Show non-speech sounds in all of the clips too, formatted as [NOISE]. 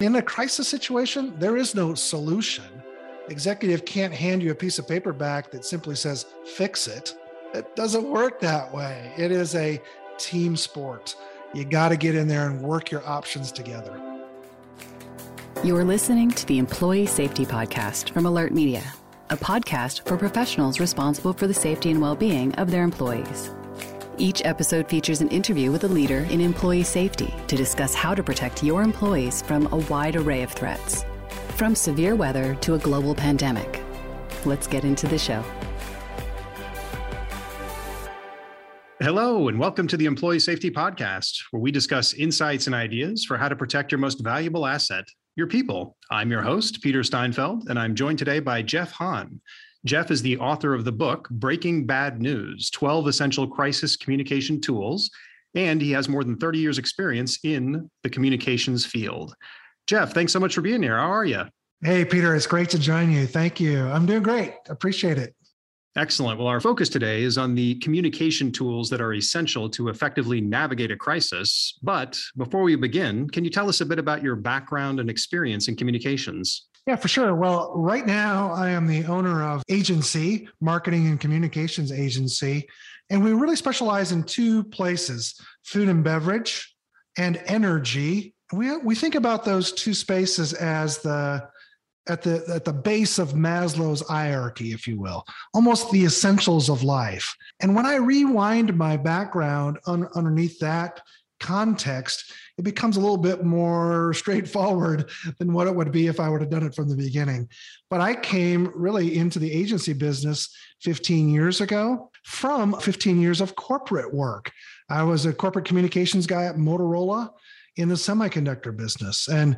In a crisis situation, there is no solution. Executive can't hand you a piece of paper back that simply says, fix it. It doesn't work that way. It is a team sport. You got to get in there and work your options together. You're listening to the Employee Safety Podcast from AlertMedia, a podcast for professionals responsible for the safety and well being of their employees. Each episode features an interview with a leader in employee safety to discuss how to protect your employees from a wide array of threats, from severe weather to a global pandemic. Let's get into the show. Hello, and welcome to the Employee Safety Podcast, where we discuss insights and ideas for how to protect your most valuable asset, your people. I'm your host, Peter Steinfeld, and I'm joined today by Jeff Hahn. Jeff is the author of the book, Breaking Bad News 12 Essential Crisis Communication Tools, and he has more than 30 years' experience in the communications field. Jeff, thanks so much for being here. How are you? Hey, Peter, it's great to join you. Thank you. I'm doing great. Appreciate it. Excellent. Well, our focus today is on the communication tools that are essential to effectively navigate a crisis. But before we begin, can you tell us a bit about your background and experience in communications? Yeah, for sure. Well, right now I am the owner of agency, marketing and communications agency, and we really specialize in two places: food and beverage and energy. We we think about those two spaces as the at the at the base of Maslow's hierarchy, if you will, almost the essentials of life. And when I rewind my background un, underneath that context, it becomes a little bit more straightforward than what it would be if I would have done it from the beginning. But I came really into the agency business 15 years ago from 15 years of corporate work. I was a corporate communications guy at Motorola in the semiconductor business. And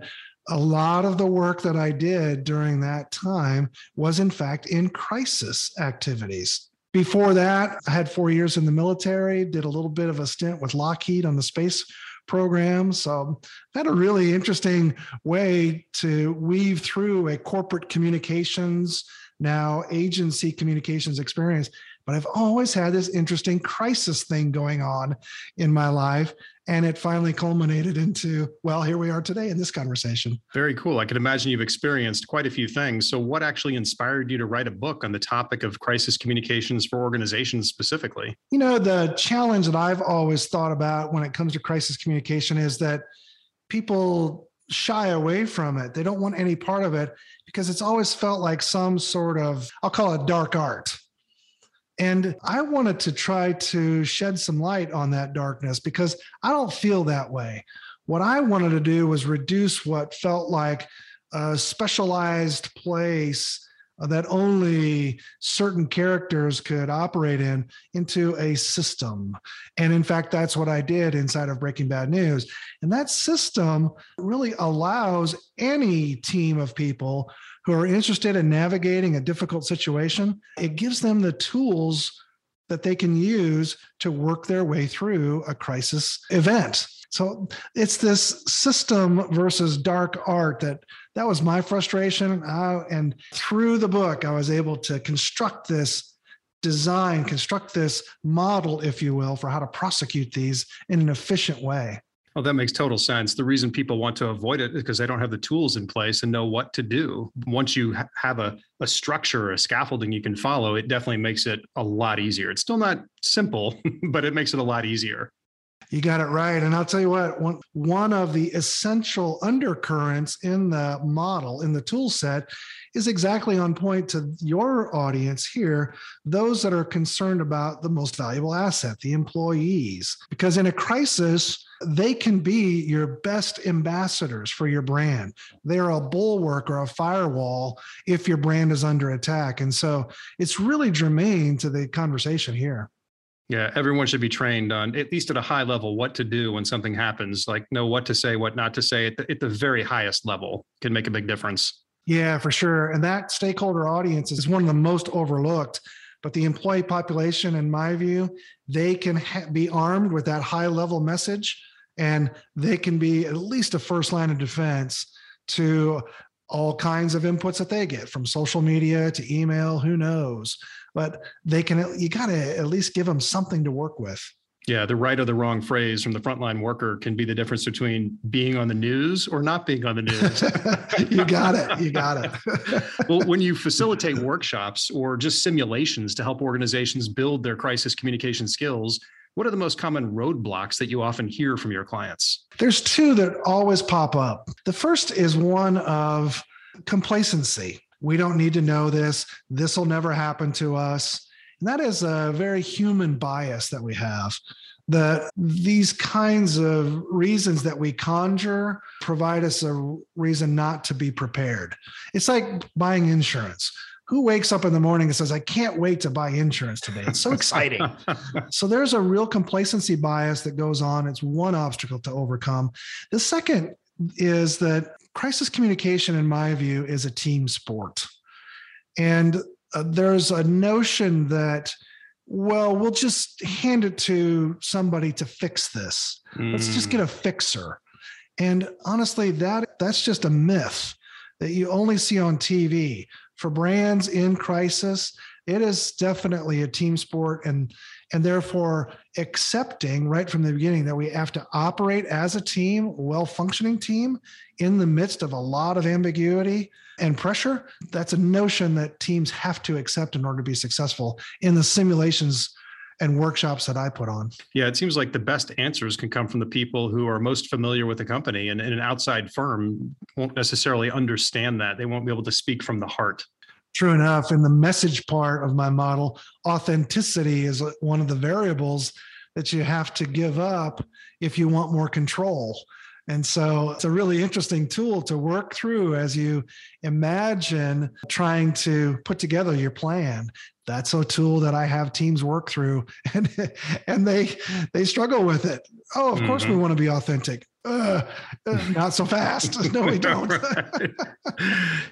a lot of the work that I did during that time was, in fact, in crisis activities. Before that, I had four years in the military, did a little bit of a stint with Lockheed on the space program. So I had a really interesting way to weave through a corporate communications, now agency communications experience. But I've always had this interesting crisis thing going on in my life. And it finally culminated into, well, here we are today in this conversation. Very cool. I can imagine you've experienced quite a few things. So, what actually inspired you to write a book on the topic of crisis communications for organizations specifically? You know, the challenge that I've always thought about when it comes to crisis communication is that people shy away from it. They don't want any part of it because it's always felt like some sort of, I'll call it dark art and I wanted to try to shed some light on that darkness because I don't feel that way. What I wanted to do was reduce what felt like a specialized place Uh, that only certain characters could operate in into a system. And in fact, that's what I did inside of Breaking Bad News. And that system really allows any team of people who are interested in navigating a difficult situation, it gives them the tools that they can use to work their way through a crisis event. So it's this system versus dark art that that was my frustration. Uh, and through the book, I was able to construct this design, construct this model, if you will, for how to prosecute these in an efficient way. Well, that makes total sense. The reason people want to avoid it is because they don't have the tools in place and know what to do. Once you ha- have a, a structure, a scaffolding you can follow, it definitely makes it a lot easier. It's still not simple, [LAUGHS] but it makes it a lot easier. You got it right. And I'll tell you what, one, one of the essential undercurrents in the model, in the tool set, is exactly on point to your audience here, those that are concerned about the most valuable asset, the employees. Because in a crisis, they can be your best ambassadors for your brand. They're a bulwark or a firewall if your brand is under attack. And so it's really germane to the conversation here. Yeah, everyone should be trained on at least at a high level what to do when something happens, like know what to say, what not to say at the, at the very highest level can make a big difference. Yeah, for sure. And that stakeholder audience is one of the most overlooked. But the employee population, in my view, they can ha- be armed with that high level message and they can be at least a first line of defense to all kinds of inputs that they get from social media to email who knows but they can you got to at least give them something to work with Yeah, the right or the wrong phrase from the frontline worker can be the difference between being on the news or not being on the news. [LAUGHS] you got it. You got it. [LAUGHS] well, when you facilitate workshops or just simulations to help organizations build their crisis communication skills, what are the most common roadblocks that you often hear from your clients? There's two that always pop up. The first is one of complacency. We don't need to know this. This will never happen to us. And that is a very human bias that we have. That these kinds of reasons that we conjure provide us a reason not to be prepared. It's like buying insurance. Who wakes up in the morning and says, I can't wait to buy insurance today? It's so [LAUGHS] exciting. so there's a real complacency bias that goes on. It's one obstacle to overcome. The second is that crisis communication, in my view, is a team sport. And uh, there's a notion that well we'll just hand it to somebody to fix this mm. let's just get a mm. fixer and honestly that that's just a myth that you only see on tv for brands in crisis it is definitely a team sport and and therefore accepting right from the beginning that we have to operate as a team well functioning team in the midst of a lot of ambiguity and pressure, that's a notion that teams have to accept in order to be successful in the simulations and workshops that I put on. Yeah, it seems like the best answers can come from the people who are most familiar with the company, and, and an outside firm won't necessarily understand that. They won't be able to speak from the heart. True enough. In the message part of my model, authenticity is one of the variables that you have to give up if you want more control. And so it's a really interesting tool to work through as you imagine trying to put together your plan. That's a tool that I have teams work through [LAUGHS] and and they they struggle with it. Oh, of mm-hmm. course we mm-hmm. want to be authentic. Uh, uh, not so fast. [LAUGHS] No, we [LAUGHS] don't.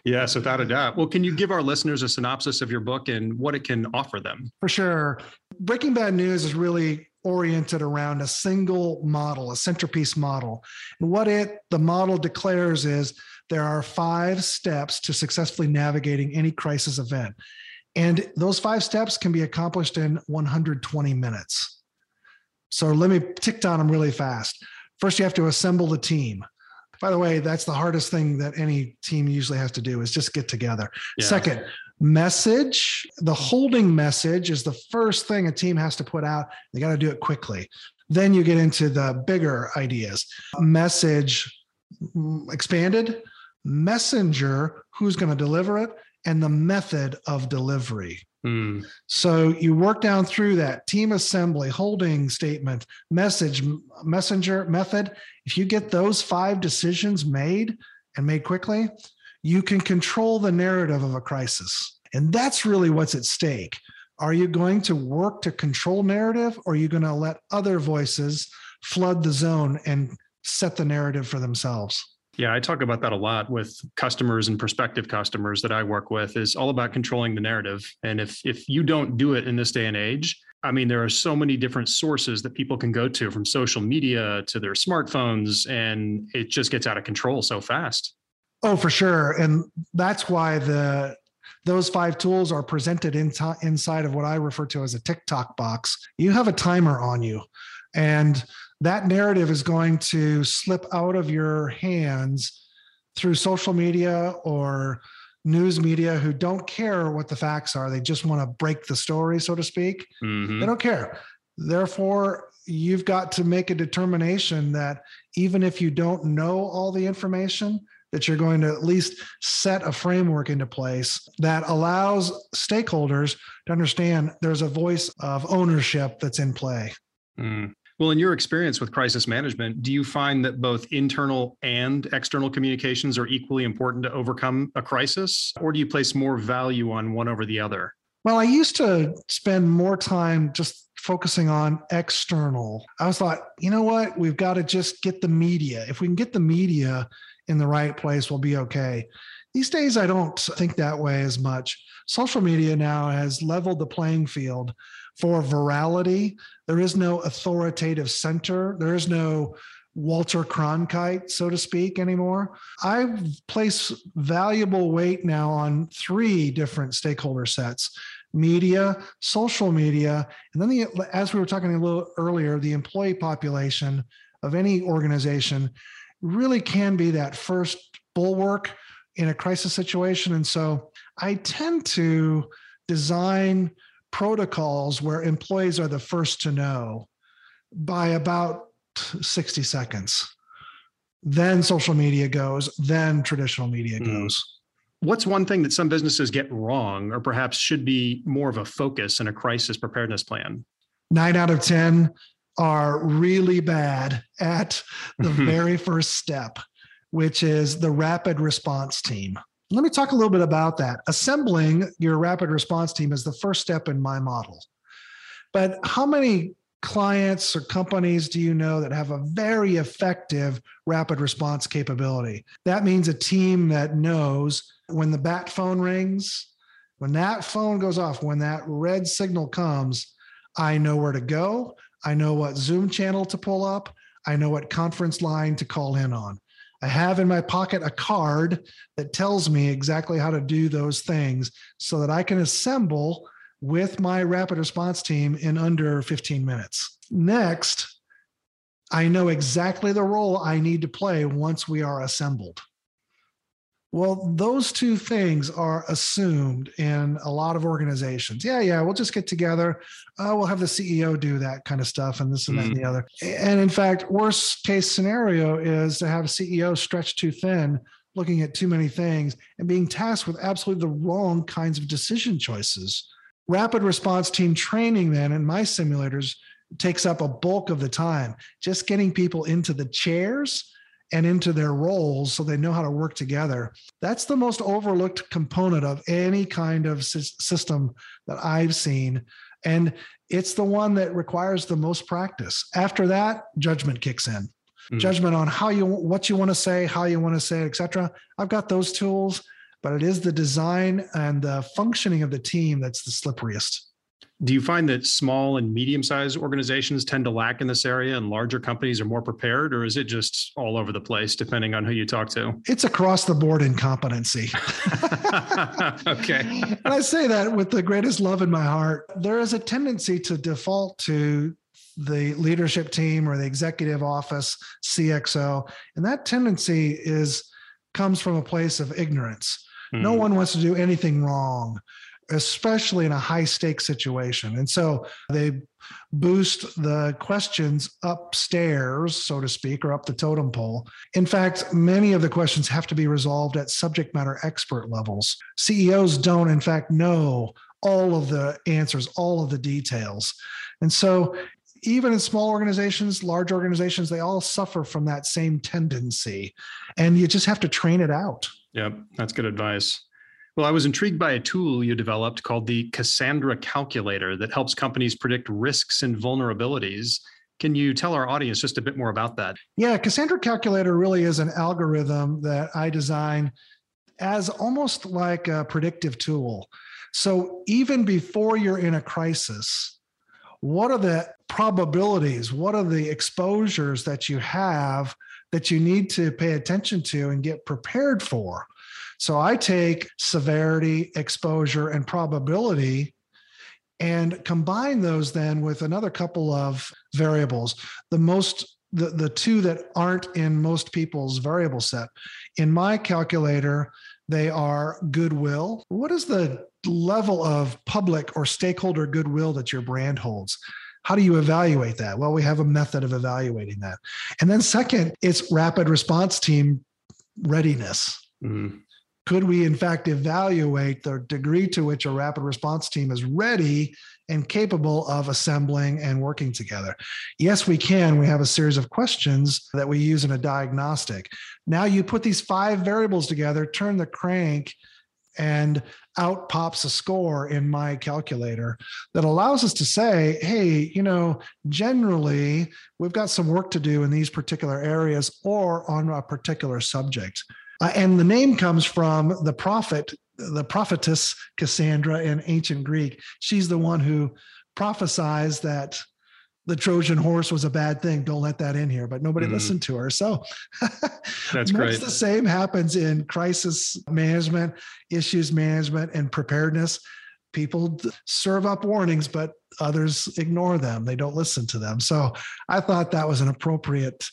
yes, without a doubt. Well, can you give our listeners a synopsis of your book and what it can offer them? For sure. Breaking Bad News is really oriented around a single model, a centerpiece model. And what it the model declares is there are five steps to successfully navigating any crisis event. And those five steps can be accomplished in 120 minutes. So let me tick down them really fast. First, you have to assemble the team. By the way, that's the hardest thing that any team usually has to do is just get together. Yeah. Second, message. The holding message is the first thing a team has to put out. They got to do it quickly. Then you get into the bigger ideas. Message mm, expanded. Messenger who's going to deliver it? And the method of delivery mm. so you work down through that team assembly holding statement message messenger method if you get those five decisions made and made quickly you can control the narrative of a crisis. And that's really what's at stake. Are you going to work to control narrative or are you going to let other voices flood the zone and set the narrative for themselves? Yeah, I talk about that a lot with customers and prospective customers that I work with is all about controlling the narrative. And if if you don't do it in this day and age, I mean, there are so many different sources that people can go to from social media to their smartphones, and it just gets out of control so fast. Oh, for sure. And that's why the those five tools are presented in t- inside of what I refer to as a TikTok box. You have a timer on you, and that narrative is going to slip out of your hands through social media or news media who don't care what the facts are. They just want to break the story, so to speak. Mm-hmm. They don't care. Therefore, you've got to make a determination that even if you don't know all the information, that you're going to at least set a framework into place that allows stakeholders to understand there's a voice of ownership that's in play. Mm. Well, in your experience with crisis management, do you find that both internal and external communications are equally important to overcome a crisis, or do you place more value on one over the other? Well, I used to spend more time just focusing on external. I was like, you know what? We've got to just get the media. If we can get the media in the right place, we'll be okay. These days, I don't think that way as much. Social media now has leveled the playing field for virality. There is no authoritative center. There is no Walter Cronkite, so to speak, anymore. I place valuable weight now on three different stakeholder sets media, social media, and then the as we were talking a little earlier, the employee population of any organization really can be that first bulwark in a crisis situation. And so I tend to design protocols where employees are the first to know by about 60 seconds. Then social media goes, then traditional media mm. goes. What's one thing that some businesses get wrong or perhaps should be more of a focus in a crisis preparedness plan? Nine out of 10 are really bad at the [LAUGHS] very first step, which is the rapid response team. Let me talk a little bit about that. Assembling your rapid response team is the first step in my model. But how many clients or companies do you know that have a very effective rapid response capability? That means a team that knows when the bat phone rings, when that phone goes off, when that red signal comes, I know where to go. I know what Zoom channel to pull up. I know what conference line to call in on. I have in my pocket a card that tells me exactly how to do those things so that I can assemble with my rapid response team in under 15 minutes. Next, I know exactly the role I need to play once we are assembled. Well, those two things are assumed in a lot of organizations. Yeah, yeah, we'll just get together. Uh, we'll have the CEO do that kind of stuff and this and that mm-hmm. and the other. And in fact, worst case scenario is to have a CEO stretched too thin, looking at too many things and being tasked with absolutely the wrong kinds of decision choices. Rapid response team training, then, in my simulators, takes up a bulk of the time. Just getting people into the chairs and into their roles so they know how to work together. That's the most overlooked component of any kind of system that I've seen. And it's the one that requires the most practice. After that, judgment kicks in. Mm-hmm. Judgment on how you what you want to say, how you want to say it, etc. I've got those tools, but it is the design and the functioning of the team that's the slipperiest. Do you find that small and medium sized organizations tend to lack in this area and larger companies are more prepared, or is it just all over the place depending on who you talk to? It's across the board incompetency. [LAUGHS] [LAUGHS] okay. and I say that with the greatest love in my heart. There is a tendency to default to the leadership team or the executive office, CXO. And that tendency is comes from a place of ignorance. Mm. No hmm. one wants to do anything wrong especially in a high stakes situation. And so they boost the questions upstairs, so to speak, or up the totem pole. In fact, many of the questions have to be resolved at subject matter expert levels. CEOs don't, in fact, know all of the answers, all of the details. And so even in small organizations, large organizations, they all suffer from that same tendency. And you just have to train it out. Yep, that's good advice. Well, I was intrigued by a tool you developed called the Cassandra Calculator that helps companies predict risks and vulnerabilities. Can you tell our audience just a bit more about that? Yeah, Cassandra Calculator really is an algorithm that I design as almost like a predictive tool. So even before you're in a crisis, what are the probabilities? What are the exposures that you have that you need to pay attention to and get prepared for? So I take severity, exposure, and probability and combine those then with another couple of variables. The most the, the two that aren't in most people's variable set. In my calculator, they are goodwill. What is the level of public or stakeholder goodwill that your brand holds? How do you evaluate that? Well, we have a method of evaluating that. And then, second, it's rapid response team readiness. Mm-hmm could we in fact evaluate the degree to which a rapid response team is ready and capable of assembling and working together? Yes, we can. We have a series of questions that we use in a diagnostic. Now you put these five variables together, turn the crank, and out pops a score in my calculator that allows us to say, hey, you know, generally we've got some work to do in these particular areas or on a particular subject. Uh, and the name comes from the prophet, the prophetess Cassandra in ancient Greek. She's the one who prophesied that the Trojan horse was a bad thing. Don't let that in here. But nobody mm. listened to her. So [LAUGHS] that's great. the same happens in crisis management, issues management, and preparedness. People serve up warnings, but others ignore them. They don't listen to them. So I thought that was an appropriate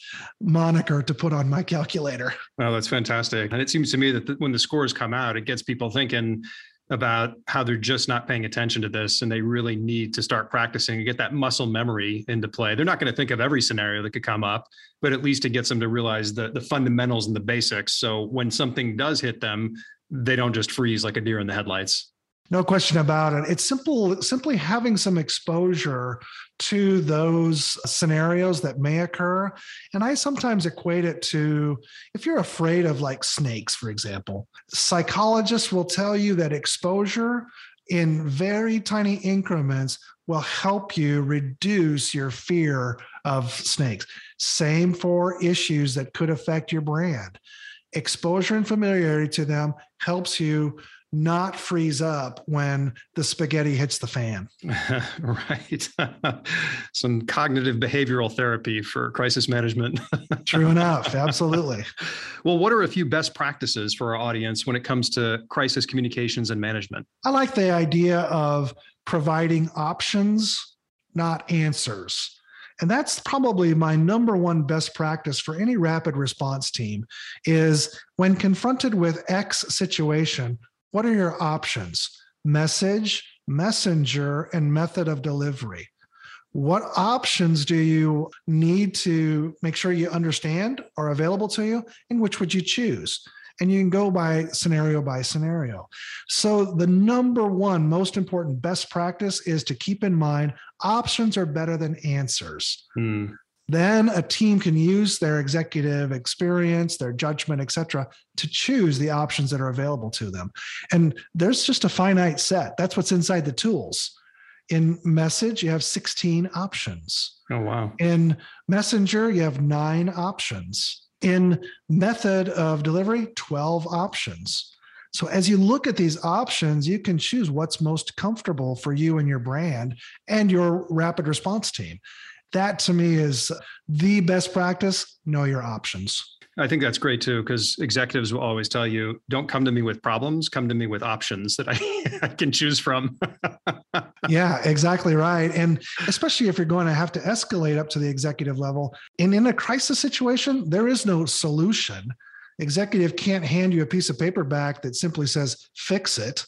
moniker to put on my calculator. Well, that's fantastic. And it seems to me that when the scores come out, it gets people thinking about how they're just not paying attention to this and they really need to start practicing and get that muscle memory into play. They're not going to think of every scenario that could come up, but at least it gets them to realize the, the fundamentals and the basics. So when something does hit them, they don't just freeze like a deer in the headlights. No question about it. It's simple, simply having some exposure to those scenarios that may occur. And I sometimes equate it to if you're afraid of like snakes, for example, psychologists will tell you that exposure in very tiny increments will help you reduce your fear of snakes. Same for issues that could affect your brand. Exposure and familiarity to them helps you not freeze up when the spaghetti hits the fan. [LAUGHS] right. [LAUGHS] Some cognitive behavioral therapy for crisis management. [LAUGHS] True enough. Absolutely. well, what are a few best practices for our audience when it comes to crisis communications and management? I like the idea of providing options, not answers. And that's probably my number one best practice for any rapid response team is when confronted with X situation, what are your options? Message, messenger, and method of delivery. What options do you need to make sure you understand are available to you? And which would you choose? And you can go by scenario by scenario. So, the number one most important best practice is to keep in mind options are better than answers. Hmm then a team can use their executive experience their judgment et cetera to choose the options that are available to them. And there's just a finite set. That's what's inside the tools. In message you have 16 options. Oh wow. In messenger you have nine options. In method of delivery 12 options. So as you look at these options you can choose what's most comfortable for you and your brand and your rapid response team that to me is the best practice. Know your options. I think that's great too, because executives will always tell you, don't come to me with problems, come to me with options that I, [LAUGHS] I can choose from. [LAUGHS] yeah, exactly right. And especially if you're going to have to escalate up to the executive level. And in a crisis situation, there is no solution. Executive can't hand you a piece of paper back that simply says, fix it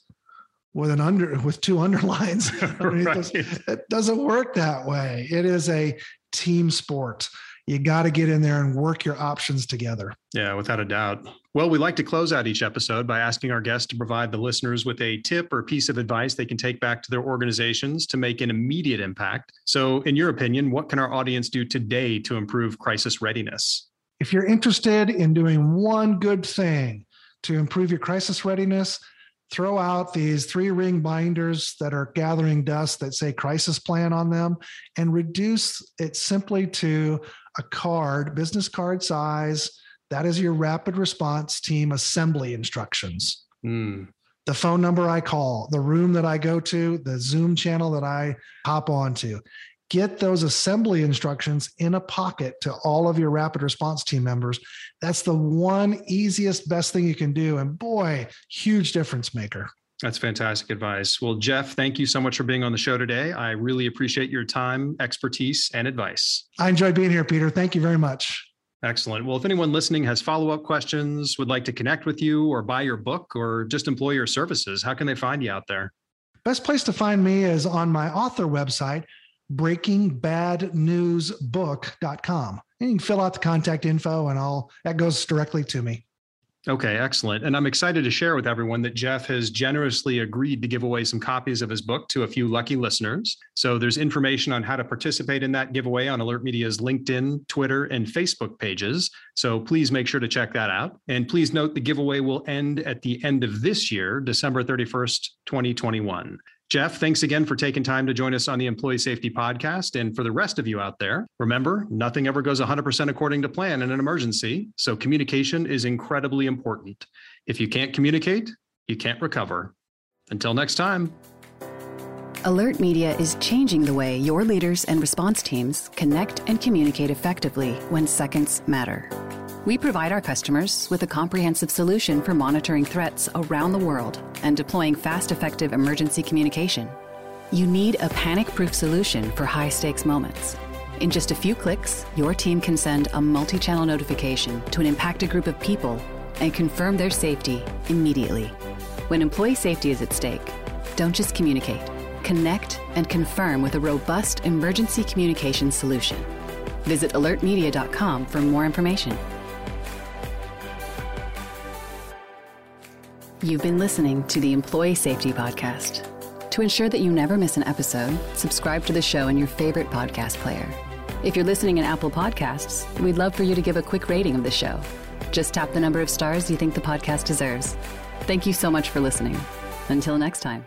with an under with two underlines. [LAUGHS] right. It doesn't work that way. It is a team sport. You got to get in there and work your options together. Yeah, without a doubt. Well, we like to close out each episode by asking our guests to provide the listeners with a tip or piece of advice they can take back to their organizations to make an immediate impact. So, in your opinion, what can our audience do today to improve crisis readiness? If you're interested in doing one good thing to improve your crisis readiness, throw out these three ring binders that are gathering dust that say crisis plan on them and reduce it simply to a card, business card size. That is your rapid response team assembly instructions. Mm. The phone number I call, the room that I go to, the Zoom channel that I hop onto get those assembly instructions in a pocket to all of your rapid response team members. That's the one easiest, best thing you can do. And boy, huge difference maker. That's fantastic advice. Well, Jeff, thank you so much for being on the show today. I really appreciate your time, expertise, and advice. I enjoyed being here, Peter. Thank you very much. Excellent. Well, if anyone listening has follow up questions, would like to connect with you or buy your book or just employ your services, how can they find you out there? Best place to find me is on my author website, breakingbadnewsbook.com. And you can fill out the contact info and all that goes directly to me. Okay, excellent. And I'm excited to share with everyone that Jeff has generously agreed to give away some copies of his book to a few lucky listeners. So there's information on how to participate in that giveaway on AlertMedia's LinkedIn, Twitter, and Facebook pages. So please make sure to check that out. And please note the giveaway will end at the end of this year, December 31st, 2021. Jeff, thanks again for taking time to join us on the Employee Safety Podcast. And for the rest of you out there, remember, nothing ever goes 100% according to plan in an emergency. So communication is incredibly important. If you can't communicate, you can't recover. Until next time. AlertMedia is changing the way your leaders and response teams connect and communicate effectively when seconds matter. We provide our customers with a comprehensive solution for monitoring threats around the world and deploying fast, effective emergency communication. You need a panic proof solution for high stakes moments. In just a few clicks, your team can send a multi channel notification to an impacted group of people and confirm their safety immediately. When employee safety is at stake, don't just communicate, connect and confirm with a robust emergency communication solution. Visit alertmedia.com for more information. You've been listening to the Employee Safety Podcast. To ensure that you never miss an episode, subscribe to the show in your favorite podcast player. If you're listening in Apple Podcasts, we'd love for you to give a quick rating of the show. Just tap the number of stars you think the podcast deserves. Thank you so much for listening. Until next time.